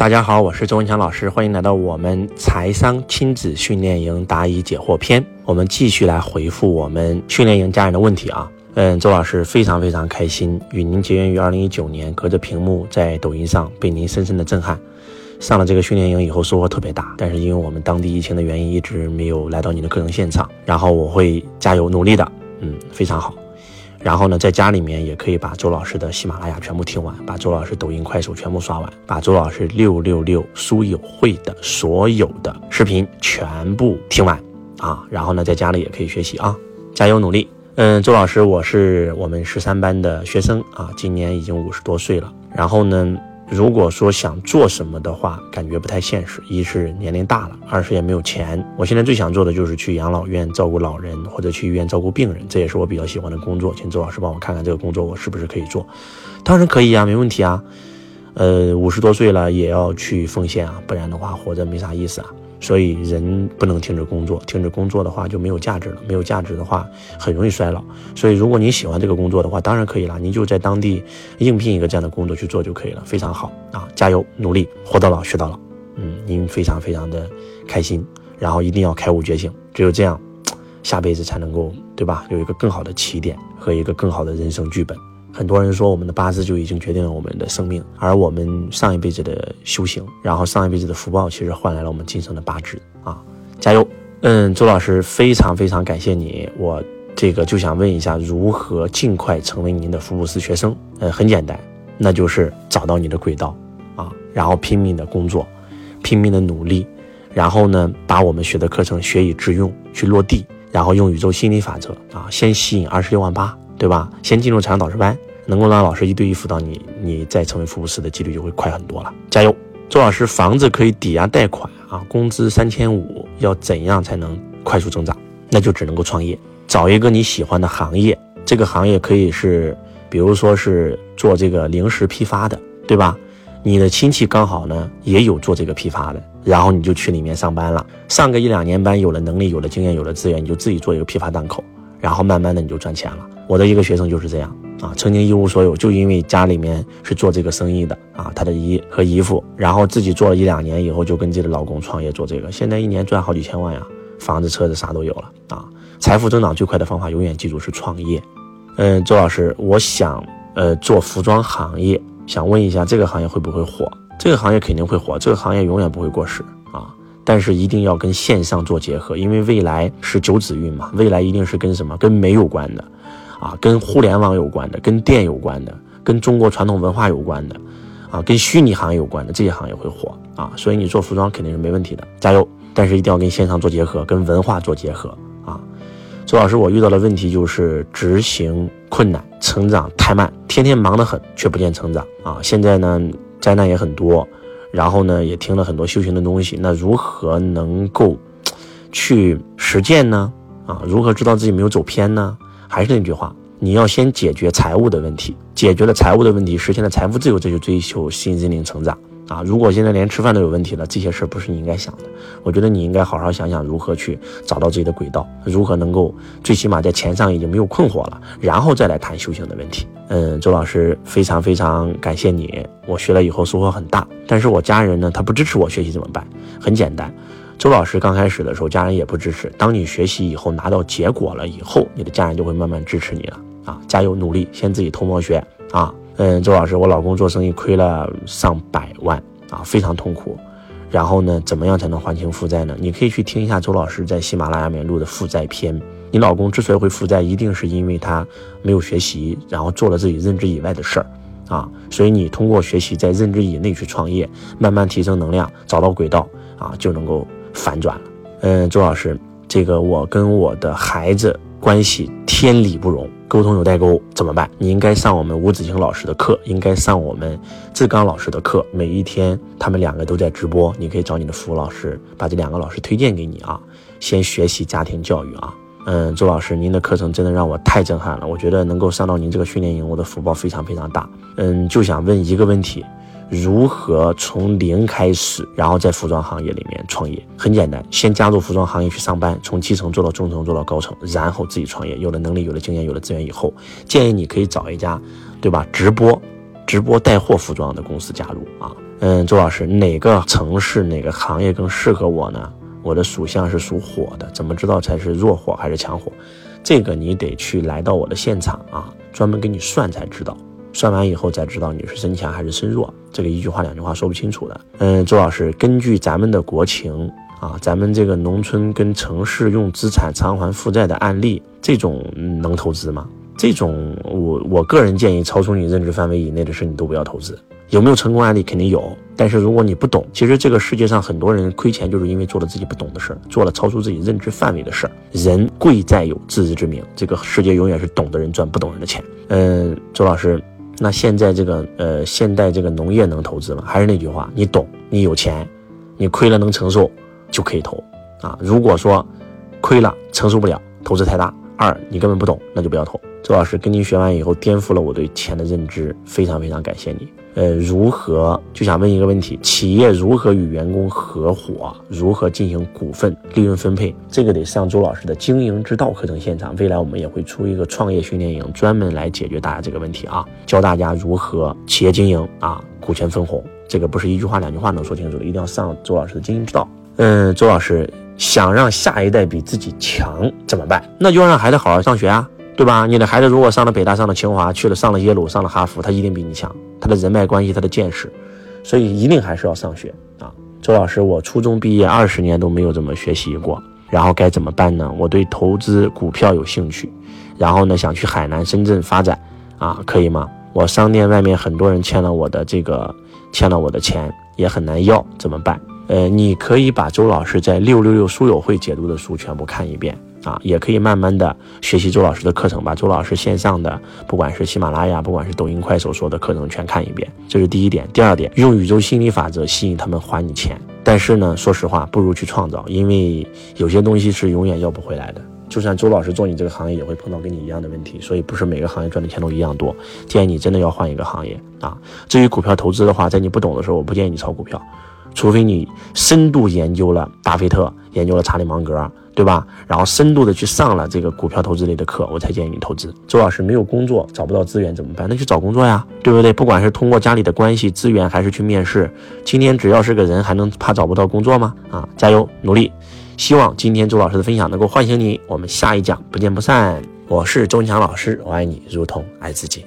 大家好，我是周文强老师，欢迎来到我们财商亲子训练营答疑解惑篇。我们继续来回复我们训练营家人的问题啊。嗯，周老师非常非常开心与您结缘于二零一九年，隔着屏幕在抖音上被您深深的震撼。上了这个训练营以后收获特别大，但是因为我们当地疫情的原因，一直没有来到您的课程现场。然后我会加油努力的，嗯，非常好。然后呢，在家里面也可以把周老师的喜马拉雅全部听完，把周老师抖音、快手全部刷完，把周老师六六六书友会的所有的视频全部听完啊！然后呢，在家里也可以学习啊，加油努力。嗯，周老师，我是我们十三班的学生啊，今年已经五十多岁了。然后呢？如果说想做什么的话，感觉不太现实。一是年龄大了，二是也没有钱。我现在最想做的就是去养老院照顾老人，或者去医院照顾病人，这也是我比较喜欢的工作。请周老师帮我看看这个工作我是不是可以做？当然可以啊，没问题啊。呃，五十多岁了也要去奉献啊，不然的话活着没啥意思啊。所以人不能停止工作，停止工作的话就没有价值了，没有价值的话很容易衰老。所以如果您喜欢这个工作的话，当然可以了，您就在当地应聘一个这样的工作去做就可以了，非常好啊！加油努力，活到老学到老。嗯，您非常非常的开心，然后一定要开悟觉醒，只有这样，下辈子才能够对吧？有一个更好的起点和一个更好的人生剧本。很多人说我们的八字就已经决定了我们的生命，而我们上一辈子的修行，然后上一辈子的福报，其实换来了我们今生的八字啊！加油！嗯，周老师非常非常感谢你，我这个就想问一下，如何尽快成为您的福布斯学生？呃，很简单，那就是找到你的轨道啊，然后拼命的工作，拼命的努力，然后呢，把我们学的课程学以致用，去落地，然后用宇宙心理法则啊，先吸引二十六万八。对吧？先进入财商导师班，能够让老师一对一辅导你，你再成为福布斯的几率就会快很多了。加油，周老师，房子可以抵押贷款啊，工资三千五，要怎样才能快速增长？那就只能够创业，找一个你喜欢的行业，这个行业可以是，比如说是做这个零食批发的，对吧？你的亲戚刚好呢也有做这个批发的，然后你就去里面上班了，上个一两年班，有了能力，有了经验，有了资源，你就自己做一个批发档口。然后慢慢的你就赚钱了。我的一个学生就是这样啊，曾经一无所有，就因为家里面是做这个生意的啊，他的姨和姨父，然后自己做了一两年以后，就跟自己的老公创业做这个，现在一年赚好几千万呀，房子车子啥都有了啊。财富增长最快的方法，永远记住是创业。嗯，周老师，我想呃做服装行业，想问一下这个行业会不会火？这个行业肯定会火，这个行业永远不会过时。但是一定要跟线上做结合，因为未来是九子运嘛，未来一定是跟什么？跟美有关的，啊，跟互联网有关的，跟电有关的，跟中国传统文化有关的，啊，跟虚拟行业有关的这些行业会火啊，所以你做服装肯定是没问题的，加油！但是一定要跟线上做结合，跟文化做结合啊。周老师，我遇到的问题就是执行困难，成长太慢，天天忙得很，却不见成长啊。现在呢，灾难也很多。然后呢，也听了很多修行的东西。那如何能够去实践呢？啊，如何知道自己没有走偏呢？还是那句话，你要先解决财务的问题，解决了财务的问题，实现了财富自由，这就追求新心灵成长。啊，如果现在连吃饭都有问题了，这些事儿不是你应该想的。我觉得你应该好好想想如何去找到自己的轨道，如何能够最起码在钱上已经没有困惑了，然后再来谈修行的问题。嗯，周老师非常非常感谢你，我学了以后收获很大。但是我家人呢，他不支持我学习怎么办？很简单，周老师刚开始的时候家人也不支持，当你学习以后拿到结果了以后，你的家人就会慢慢支持你了。啊，加油努力，先自己偷摸学啊。嗯，周老师，我老公做生意亏了上百万啊，非常痛苦。然后呢，怎么样才能还清负债呢？你可以去听一下周老师在喜马拉雅里面录的负债篇。你老公之所以会负债，一定是因为他没有学习，然后做了自己认知以外的事儿啊。所以你通过学习，在认知以内去创业，慢慢提升能量，找到轨道啊，就能够反转了。嗯，周老师，这个我跟我的孩子关系天理不容。沟通有代沟怎么办？你应该上我们吴子清老师的课，应该上我们志刚老师的课。每一天他们两个都在直播，你可以找你的服务老师，把这两个老师推荐给你啊。先学习家庭教育啊。嗯，周老师，您的课程真的让我太震撼了。我觉得能够上到您这个训练营，我的福报非常非常大。嗯，就想问一个问题。如何从零开始，然后在服装行业里面创业？很简单，先加入服装行业去上班，从基层做到中层，做到高层，然后自己创业。有了能力，有了经验，有了资源以后，建议你可以找一家，对吧？直播，直播带货服装的公司加入啊。嗯，周老师，哪个城市哪个行业更适合我呢？我的属相是属火的，怎么知道才是弱火还是强火？这个你得去来到我的现场啊，专门给你算才知道。算完以后才知道你是身强还是身弱，这个一句话两句话说不清楚的。嗯，周老师，根据咱们的国情啊，咱们这个农村跟城市用资产偿还负债的案例，这种能投资吗？这种我我个人建议，超出你认知范围以内的事你都不要投资。有没有成功案例？肯定有。但是如果你不懂，其实这个世界上很多人亏钱，就是因为做了自己不懂的事儿，做了超出自己认知范围的事儿。人贵在有自知之明，这个世界永远是懂的人赚不懂人的钱。嗯，周老师。那现在这个呃，现代这个农业能投资吗？还是那句话，你懂，你有钱，你亏了能承受，就可以投啊。如果说亏了承受不了，投资太大；二你根本不懂，那就不要投。周老师跟您学完以后，颠覆了我对钱的认知，非常非常感谢你。呃，如何就想问一个问题：企业如何与员工合伙？如何进行股份利润分配？这个得上周老师的经营之道课程现场。未来我们也会出一个创业训练营，专门来解决大家这个问题啊，教大家如何企业经营啊，股权分红。这个不是一句话两句话能说清楚的，一定要上周老师的经营之道。嗯，周老师想让下一代比自己强怎么办？那就让孩子好好上学啊。对吧？你的孩子如果上了北大，上了清华，去了上了耶鲁，上了哈佛，他一定比你强，他的人脉关系，他的见识，所以一定还是要上学啊。周老师，我初中毕业二十年都没有怎么学习过，然后该怎么办呢？我对投资股票有兴趣，然后呢想去海南、深圳发展啊，可以吗？我商店外面很多人欠了我的这个，欠了我的钱也很难要，怎么办？呃，你可以把周老师在六六六书友会解读的书全部看一遍。啊，也可以慢慢的学习周老师的课程，把周老师线上的，不管是喜马拉雅，不管是抖音、快手说的课程全看一遍，这是第一点。第二点，用宇宙心理法则吸引他们还你钱。但是呢，说实话，不如去创造，因为有些东西是永远要不回来的。就算周老师做你这个行业，也会碰到跟你一样的问题，所以不是每个行业赚的钱都一样多。建议你真的要换一个行业啊。至于股票投资的话，在你不懂的时候，我不建议你炒股票，除非你深度研究了巴菲特，研究了查理芒格。对吧？然后深度的去上了这个股票投资类的课，我才建议你投资。周老师没有工作，找不到资源怎么办？那去找工作呀，对不对？不管是通过家里的关系资源，还是去面试，今天只要是个人，还能怕找不到工作吗？啊，加油努力！希望今天周老师的分享能够唤醒你。我们下一讲不见不散。我是周强老师，我爱你如同爱自己。